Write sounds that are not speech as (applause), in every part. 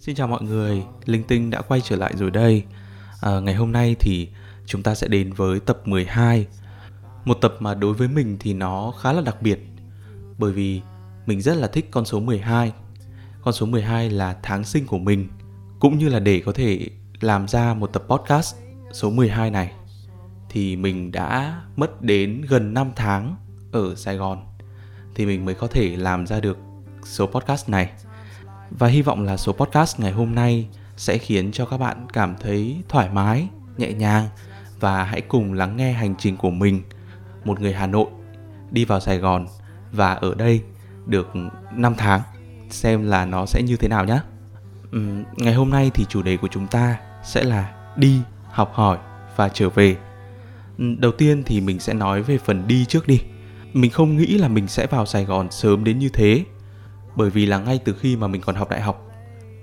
Xin chào mọi người, Linh Tinh đã quay trở lại rồi đây. À, ngày hôm nay thì chúng ta sẽ đến với tập 12. Một tập mà đối với mình thì nó khá là đặc biệt bởi vì mình rất là thích con số 12. Con số 12 là tháng sinh của mình cũng như là để có thể làm ra một tập podcast số 12 này thì mình đã mất đến gần 5 tháng ở Sài Gòn thì mình mới có thể làm ra được số podcast này và hy vọng là số podcast ngày hôm nay sẽ khiến cho các bạn cảm thấy thoải mái nhẹ nhàng và hãy cùng lắng nghe hành trình của mình. Một người hà nội đi vào sài gòn và ở đây được 5 tháng. Xem là nó sẽ như thế nào nhé uhm, ngày hôm nay thì chủ đề của chúng ta sẽ là đi học hỏi và trở về. Đầu tiên thì mình sẽ nói về phần đi trước đi. Mình không nghĩ là mình sẽ vào sài gòn sớm đến như thế bởi vì là ngay từ khi mà mình còn học đại học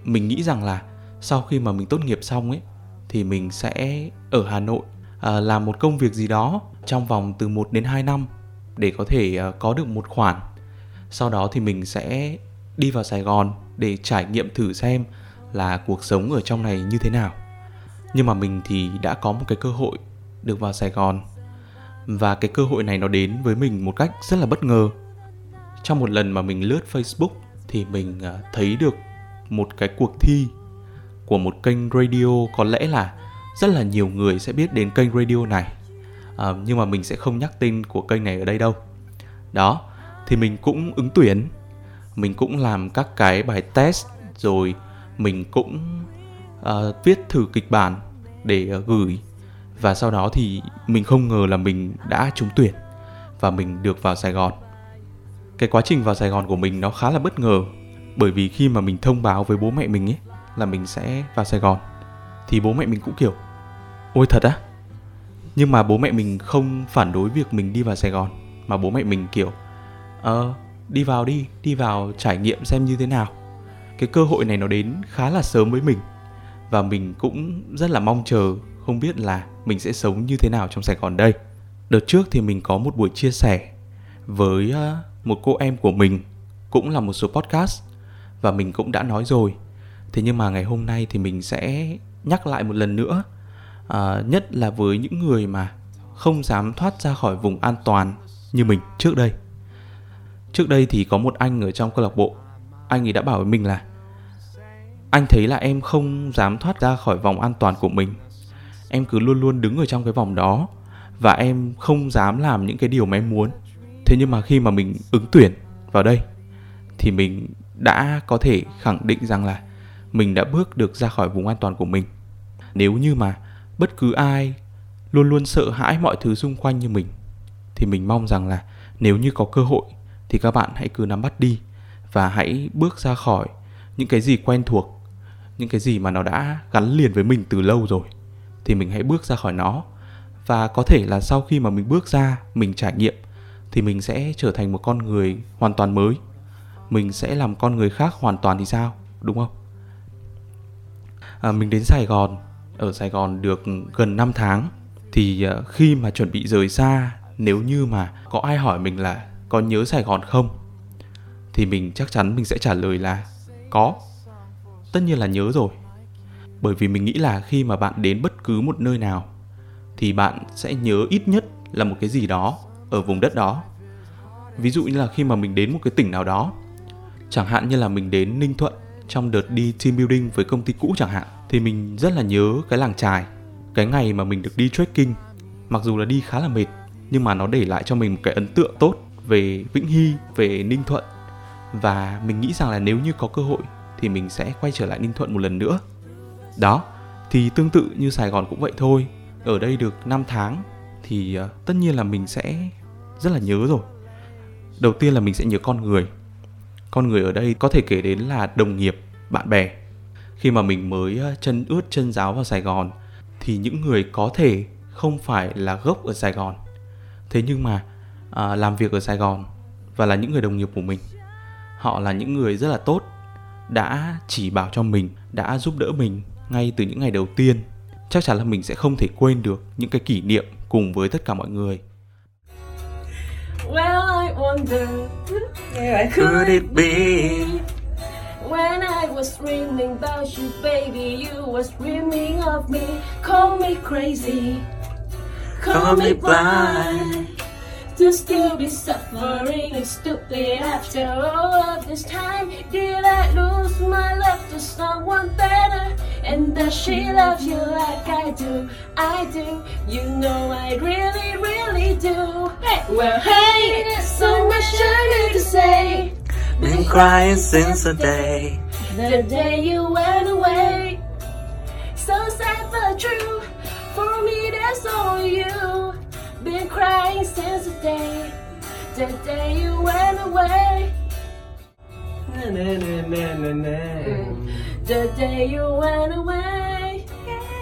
mình nghĩ rằng là sau khi mà mình tốt nghiệp xong ấy thì mình sẽ ở Hà Nội à, làm một công việc gì đó trong vòng từ 1 đến 2 năm để có thể à, có được một khoản. Sau đó thì mình sẽ đi vào Sài Gòn để trải nghiệm thử xem là cuộc sống ở trong này như thế nào. Nhưng mà mình thì đã có một cái cơ hội được vào Sài Gòn và cái cơ hội này nó đến với mình một cách rất là bất ngờ trong một lần mà mình lướt Facebook thì mình à, thấy được một cái cuộc thi của một kênh radio. Có lẽ là rất là nhiều người sẽ biết đến kênh radio này. À, nhưng mà mình sẽ không nhắc tên của kênh này ở đây đâu. Đó thì mình cũng ứng tuyển. Mình cũng làm các cái bài test rồi mình cũng uh, viết thử kịch bản để uh, gửi. Và sau đó thì mình không ngờ là mình đã trúng tuyển và mình được vào Sài Gòn cái quá trình vào Sài Gòn của mình nó khá là bất ngờ, bởi vì khi mà mình thông báo với bố mẹ mình ấy, là mình sẽ vào Sài Gòn. Thì bố mẹ mình cũng kiểu, ôi thật á? Nhưng mà bố mẹ mình không phản đối việc mình đi vào Sài Gòn, mà bố mẹ mình kiểu ờ đi vào đi đi vào trải nghiệm xem như thế nào. Cái cơ hội này nó đến khá là sớm với mình, và mình cũng rất là mong chờ không biết là mình sẽ sống như thế nào trong Sài Gòn đây. Đợt trước thì mình có một buổi chia sẻ với ờ, một cô em của mình cũng là một số podcast và mình cũng đã nói rồi. Thế nhưng mà ngày hôm nay thì mình sẽ nhắc lại một lần nữa à, nhất là với những người mà không dám thoát ra khỏi vùng an toàn như mình trước đây. Trước đây thì có một anh ở trong câu lạc bộ anh ấy đã bảo với mình là anh thấy là em không dám thoát ra khỏi vòng an toàn của mình. Em cứ luôn luôn đứng ở trong cái vòng đó và em không dám làm những cái điều mà em muốn thế nhưng mà khi mà mình ứng tuyển vào đây, thì mình đã có thể khẳng định rằng là mình đã bước được ra khỏi vùng an toàn của mình. Nếu như mà bất cứ ai luôn luôn sợ hãi mọi thứ xung quanh như mình, thì mình mong rằng là nếu như có cơ hội, thì các bạn hãy cứ nắm bắt đi và hãy bước ra khỏi những cái gì quen thuộc, những cái gì mà nó đã gắn liền với mình từ lâu rồi, thì mình hãy bước ra khỏi nó. Và có thể là sau khi mà mình bước ra, mình trải nghiệm thì mình sẽ trở thành một con người hoàn toàn mới. Mình sẽ làm con người khác hoàn toàn thì sao? Đúng không? À, mình đến sài gòn ở sài gòn được gần 5 tháng thì à, khi mà chuẩn bị rời xa nếu như mà có ai hỏi mình là có nhớ sài gòn không thì mình chắc chắn mình sẽ trả lời là có. Tất nhiên là nhớ rồi. Bởi vì mình nghĩ là khi mà bạn đến bất cứ một nơi nào thì bạn sẽ nhớ ít nhất là một cái gì đó ở vùng đất đó. Ví dụ như là khi mà mình đến một cái tỉnh nào đó, chẳng hạn như là mình đến ninh thuận trong đợt đi team building với công ty cũ chẳng hạn, thì mình rất là nhớ cái làng trài cái ngày mà mình được đi trekking. Mặc dù là đi khá là mệt, nhưng mà nó để lại cho mình một cái ấn tượng tốt về vĩnh hy, về ninh thuận. Và mình nghĩ rằng là nếu như có cơ hội thì mình sẽ quay trở lại ninh thuận một lần nữa. Đó, thì tương tự như sài gòn cũng vậy thôi. Ở đây được 5 tháng thì ờ, tất nhiên là mình sẽ rất là nhớ rồi. Đầu tiên là mình sẽ nhớ con người. Con người ở đây có thể kể đến là đồng nghiệp bạn bè. Khi mà mình mới ờ, chân ướt chân giáo vào sài gòn thì những người có thể không phải là gốc ở sài gòn. Thế nhưng mà à, làm việc ở sài gòn và là những người đồng nghiệp của mình họ là những người rất là tốt đã chỉ bảo cho mình đã giúp đỡ mình ngay từ những ngày đầu tiên. Chắc chắn là mình sẽ không thể quên được những cái kỷ niệm cùng với tất cả mọi người. Wonder, yeah, could it be When I was dreaming about you, baby, you was dreaming of me. Call me crazy, call, me blind. To still be suffering and stupid after all of this time. Did I lose my love to someone better? And does she love you like I do? I do. You know I really, really do. Hey, well, hey, there's so much I need to say. Been crying since the day. The day you went away. So sad but true. For me, that's all you. Been crying since the day. The day you went away. Na, na, na, na, na, na. Hmm. The day you went away. Yeah.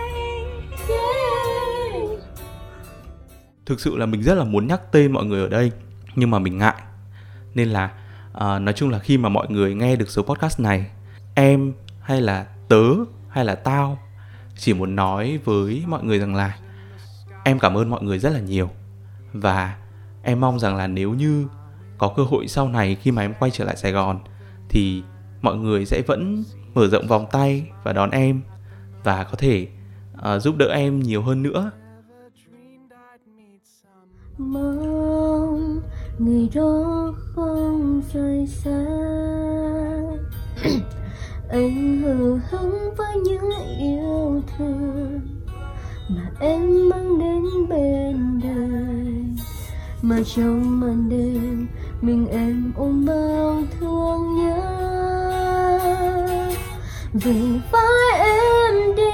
thực sự là mình rất là muốn nhắc tên mọi người ở đây nhưng mà mình ngại nên là uh, nói chung là khi mà mọi người nghe được số podcast này em hay là tớ hay là tao chỉ muốn nói với mọi người rằng là em cảm ơn mọi người rất là nhiều và em mong rằng là nếu như có cơ hội sau này khi mà em quay trở lại Sài Gòn thì mọi người sẽ vẫn mở rộng vòng tay và đón em và có thể à, giúp đỡ em nhiều hơn nữa. Mong người đó không rời xa. (coughs) Anh hờ hững với những yêu thương mà em mang đến bên đời. Mà trong màn đêm mình em ôm bao thương nhớ vì với em đi,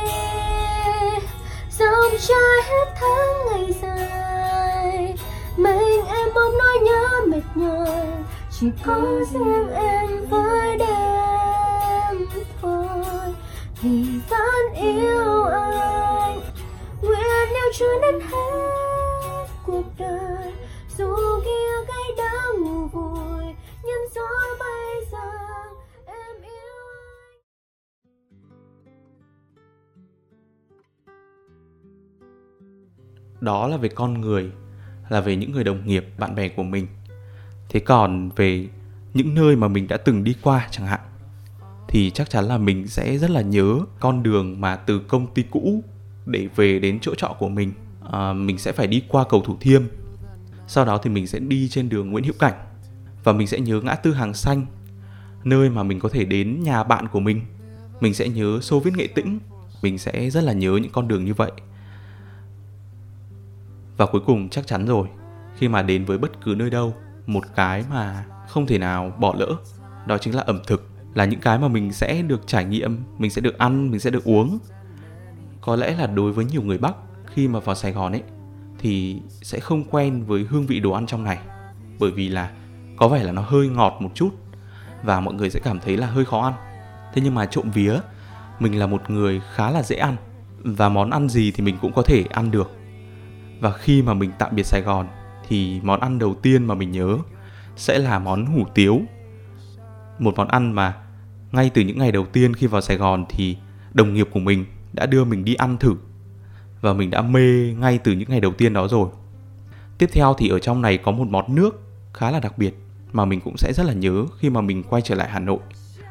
dòng trai hết tháng ngày dài. Mình em mong nói nhớ mệt nhòi, chỉ có riêng em với đêm thôi. Vì vẫn yêu anh, nguyện yêu cho đến hết. Đó là về con người là về những người đồng nghiệp bạn bè của mình. Thế còn về những nơi mà mình đã từng đi qua chẳng hạn thì chắc chắn là mình sẽ rất là nhớ con đường mà từ công ty cũ để về đến chỗ trọ của mình. À, mình sẽ phải đi qua cầu thủ thiêm. Sau đó thì mình sẽ đi trên đường nguyễn hữu cảnh. Và mình sẽ nhớ ngã tư hàng xanh nơi mà mình có thể đến nhà bạn của mình. Mình sẽ nhớ xô viết nghệ tĩnh. Mình sẽ rất là nhớ những con đường như vậy và cuối cùng chắc chắn rồi, khi mà đến với bất cứ nơi đâu, một cái mà không thể nào bỏ lỡ, đó chính là ẩm thực, là những cái mà mình sẽ được trải nghiệm, mình sẽ được ăn, mình sẽ được uống. Có lẽ là đối với nhiều người bắc, khi mà vào sài gòn ấy, thì sẽ không quen với hương vị đồ ăn trong này. Bởi vì là có vẻ là nó hơi ngọt một chút và mọi người sẽ cảm thấy là hơi khó ăn. Thế nhưng mà trộm vía, mình là một người khá là dễ ăn và món ăn gì thì mình cũng có thể ăn được và khi mà mình tạm biệt Sài Gòn thì món ăn đầu tiên mà mình nhớ sẽ là món hủ tiếu. Một món ăn mà ngay từ những ngày đầu tiên khi vào Sài Gòn thì đồng nghiệp của mình đã đưa mình đi ăn thử và mình đã mê ngay từ những ngày đầu tiên đó rồi. Tiếp theo thì ở trong này có một món nước khá là đặc biệt mà mình cũng sẽ rất là nhớ khi mà mình quay trở lại Hà Nội.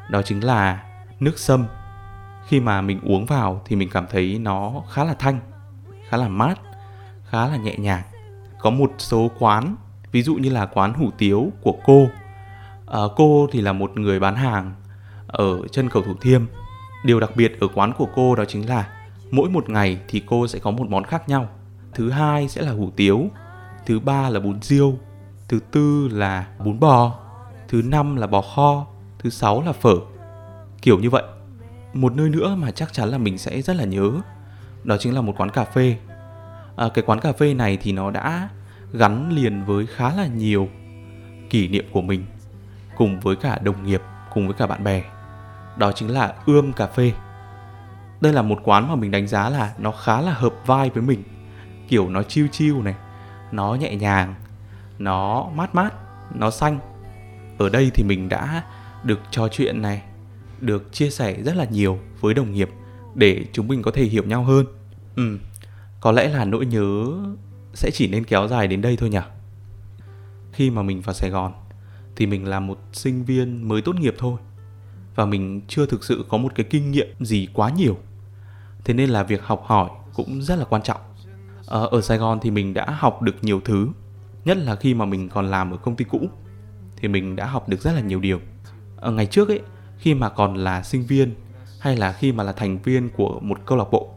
Đó chính là nước sâm. Khi mà mình uống vào thì mình cảm thấy nó khá là thanh, khá là mát khá là nhẹ nhàng. Có một số quán ví dụ như là quán hủ tiếu của cô. À, cô thì là một người bán hàng ở chân cầu thủ thiêm. Điều đặc biệt ở quán của cô đó chính là mỗi một ngày thì cô sẽ có một món khác nhau. Thứ hai sẽ là hủ tiếu thứ ba là bún riêu thứ tư là bún bò thứ năm là bò kho thứ sáu là phở. Kiểu như vậy. Một nơi nữa mà chắc chắn là mình sẽ rất là nhớ đó chính là một quán cà phê à, cái quán cà phê này thì nó đã gắn liền với khá là nhiều kỷ niệm của mình cùng với cả đồng nghiệp cùng với cả bạn bè. Đó chính là ươm cà phê. Đây là một quán mà mình đánh giá là nó khá là hợp vai với mình. Kiểu nó chiêu chiêu này nó nhẹ nhàng nó mát mát nó xanh. Ở đây thì mình đã được trò chuyện này được chia sẻ rất là nhiều với đồng nghiệp để chúng mình có thể hiểu nhau hơn. Ừ có lẽ là nỗi nhớ sẽ chỉ nên kéo dài đến đây thôi nhỉ? Khi mà mình vào sài gòn thì mình là một sinh viên mới tốt nghiệp thôi và mình chưa thực sự có một cái kinh nghiệm gì quá nhiều. Thế nên là việc học hỏi cũng rất là quan trọng. Ở, ở sài gòn thì mình đã học được nhiều thứ nhất là khi mà mình còn làm ở công ty cũ thì mình đã học được rất là nhiều điều. Ở ngày trước ấy khi mà còn là sinh viên hay là khi mà là thành viên của một câu lạc bộ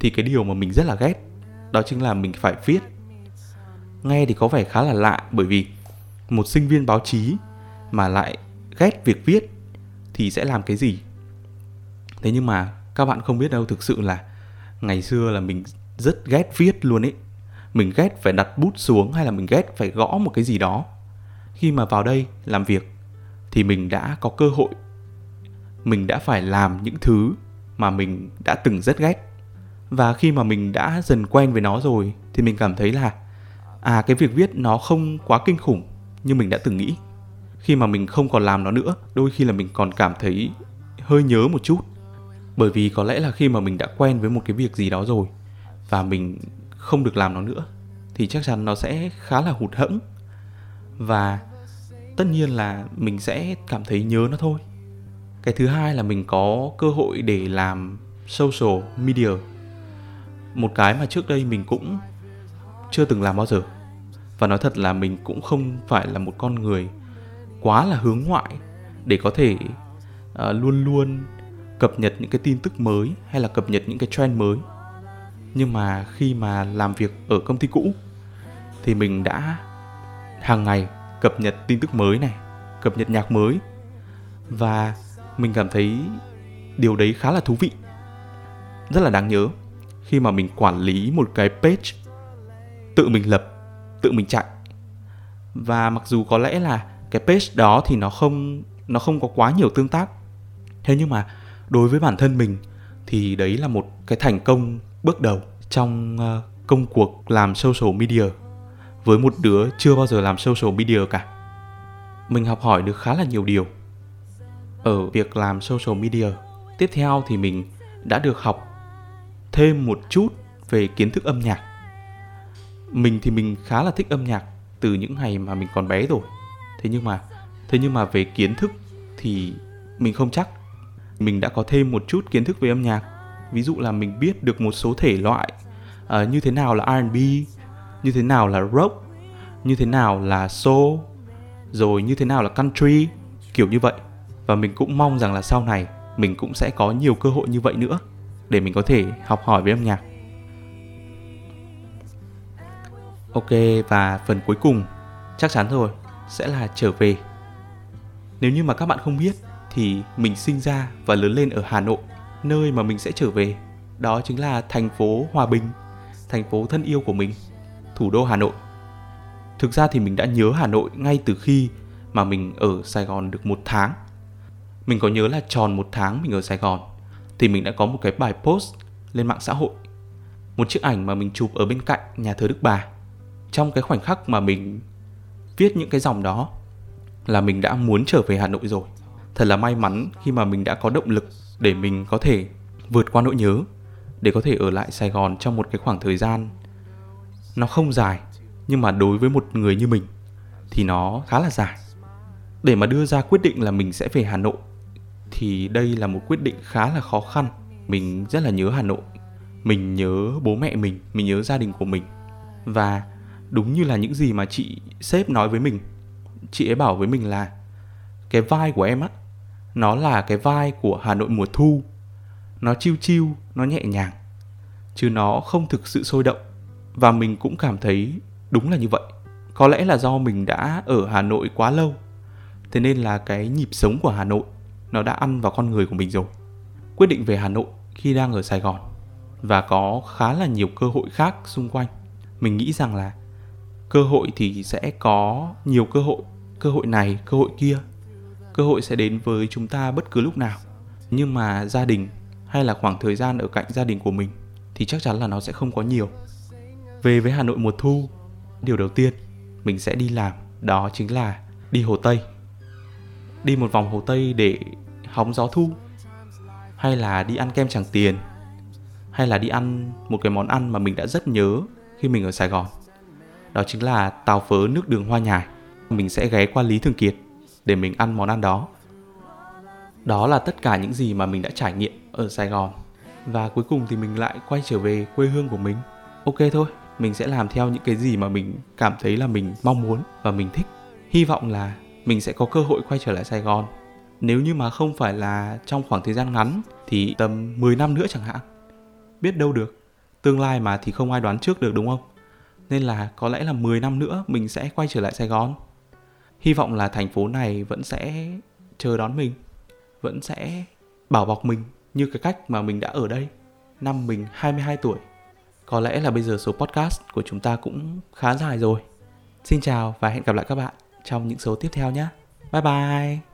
thì cái điều mà mình rất là ghét, đó chính là mình phải viết. Nghe thì có vẻ khá là lạ, bởi vì một sinh viên báo chí mà lại ghét việc viết thì sẽ làm cái gì? Thế nhưng mà các bạn không biết đâu, thực sự là ngày xưa là mình rất ghét viết luôn ấy. Mình ghét phải đặt bút xuống hay là mình ghét phải gõ một cái gì đó. Khi mà vào đây làm việc thì mình đã có cơ hội. Mình đã phải làm những thứ mà mình đã từng rất ghét và khi mà mình đã dần quen với nó rồi, thì mình cảm thấy là à cái việc viết nó không quá kinh khủng như mình đã từng nghĩ. Khi mà mình không còn làm nó nữa, đôi khi là mình còn cảm thấy hơi nhớ một chút. Bởi vì có lẽ là khi mà mình đã quen với một cái việc gì đó rồi, và mình không được làm nó nữa, thì chắc chắn nó sẽ khá là hụt hẫng. Và tất nhiên là mình sẽ cảm thấy nhớ nó thôi. Cái thứ hai là mình có cơ hội để làm social media một cái mà trước đây mình cũng chưa từng làm bao giờ. Và nói thật là mình cũng không phải là một con người quá là hướng ngoại để có thể uh, luôn luôn cập nhật những cái tin tức mới hay là cập nhật những cái trend mới. Nhưng mà khi mà làm việc ở công ty cũ thì mình đã hàng ngày cập nhật tin tức mới này cập nhật nhạc mới. Và mình cảm thấy điều đấy khá là thú vị rất là đáng nhớ khi mà mình quản lý một cái page, tự mình lập, tự mình chạy. Và mặc dù có lẽ là cái page đó thì nó không nó không có quá nhiều tương tác. Thế nhưng mà đối với bản thân mình thì đấy là một cái thành công bước đầu trong ờ, công cuộc làm social media với một đứa chưa bao giờ làm social media cả. Mình học hỏi được khá là nhiều điều ở việc làm social media. Tiếp theo thì mình đã được học thêm một chút về kiến thức âm nhạc. Mình thì mình khá là thích âm nhạc từ những ngày mà mình còn bé rồi. Thế nhưng mà thế nhưng mà về kiến thức thì mình không chắc. Mình đã có thêm một chút kiến thức về âm nhạc. Ví dụ là mình biết được một số thể loại uh, như thế nào là R&B như thế nào là rock như thế nào là soul rồi như thế nào là country kiểu như vậy. Và mình cũng mong rằng là sau này mình cũng sẽ có nhiều cơ hội như vậy nữa để mình có thể học hỏi về âm nhạc. Ok, và phần cuối cùng, chắc chắn rồi, sẽ là trở về. Nếu như mà các bạn không biết thì mình sinh ra và lớn lên ở hà nội, nơi mà mình sẽ trở về, đó chính là thành phố hòa bình, thành phố thân yêu của mình, thủ đô hà nội. Thực ra thì mình đã nhớ hà nội ngay từ khi mà mình ở sài gòn được một tháng. Mình có nhớ là tròn một tháng mình ở sài gòn thì mình đã có một cái bài post lên mạng xã hội. Một chiếc ảnh mà mình chụp ở bên cạnh nhà thờ đức bà. Trong cái khoảnh khắc mà mình viết những cái dòng đó là mình đã muốn trở về hà nội rồi. Thật là may mắn khi mà mình đã có động lực để mình có thể vượt qua nỗi nhớ, để có thể ở lại sài gòn trong một cái khoảng thời gian nó không dài, nhưng mà đối với một người như mình thì nó khá là dài. Để mà đưa ra quyết định là mình sẽ về hà nội thì đây là một quyết định khá là khó khăn. Mình rất là nhớ hà nội. Mình nhớ bố mẹ mình mình nhớ gia đình của mình. Và đúng như là những gì mà chị sếp nói với mình, chị ấy bảo với mình là cái vai của em á, nó là cái vai của hà nội mùa thu. Nó chiêu chiêu, nó nhẹ nhàng, chứ nó không thực sự sôi động. Và mình cũng cảm thấy đúng là như vậy. Có lẽ là do mình đã ở hà nội quá lâu, thế nên là cái nhịp sống của hà nội nó đã ăn vào con người của mình rồi. Quyết định về hà nội khi đang ở sài gòn. Và có khá là nhiều cơ hội khác xung quanh. Mình nghĩ rằng là cơ hội thì sẽ có nhiều cơ hội. Cơ hội này, cơ hội kia. Cơ hội sẽ đến với chúng ta bất cứ lúc nào. Nhưng mà gia đình hay là khoảng thời gian ở cạnh gia đình của mình thì chắc chắn là nó sẽ không có nhiều. Về với hà nội mùa thu, điều đầu tiên mình sẽ đi làm, đó chính là đi hồ tây đi một vòng hồ tây để hóng gió thu hay là đi ăn kem Tràng Tiền hay là đi ăn một cái món ăn mà mình đã rất nhớ khi mình ở Sài Gòn đó chính là tàu phớ nước đường hoa nhài mình sẽ ghé qua Lý Thường Kiệt để mình ăn món ăn đó Đó là tất cả những gì mà mình đã trải nghiệm ở Sài Gòn. Và cuối cùng thì mình lại quay trở về quê hương của mình. Ok thôi, mình sẽ làm theo những cái gì mà mình cảm thấy là mình mong muốn và mình thích. Hy vọng là mình sẽ có cơ hội quay trở lại Sài Gòn. Nếu như mà không phải là trong khoảng thời gian ngắn thì tầm 10 năm nữa chẳng hạn. Biết đâu được. Tương lai mà thì không ai đoán trước được đúng không? Nên là có lẽ là 10 năm nữa mình sẽ quay trở lại Sài Gòn. Hy vọng là thành phố này vẫn sẽ chờ đón mình, vẫn sẽ bảo bọc mình như cái cách mà mình đã ở đây năm mình 22 tuổi. Có lẽ là bây giờ số podcast của chúng ta cũng khá dài rồi. Xin chào và hẹn gặp lại các bạn trong những số tiếp theo nhé. Bye bye!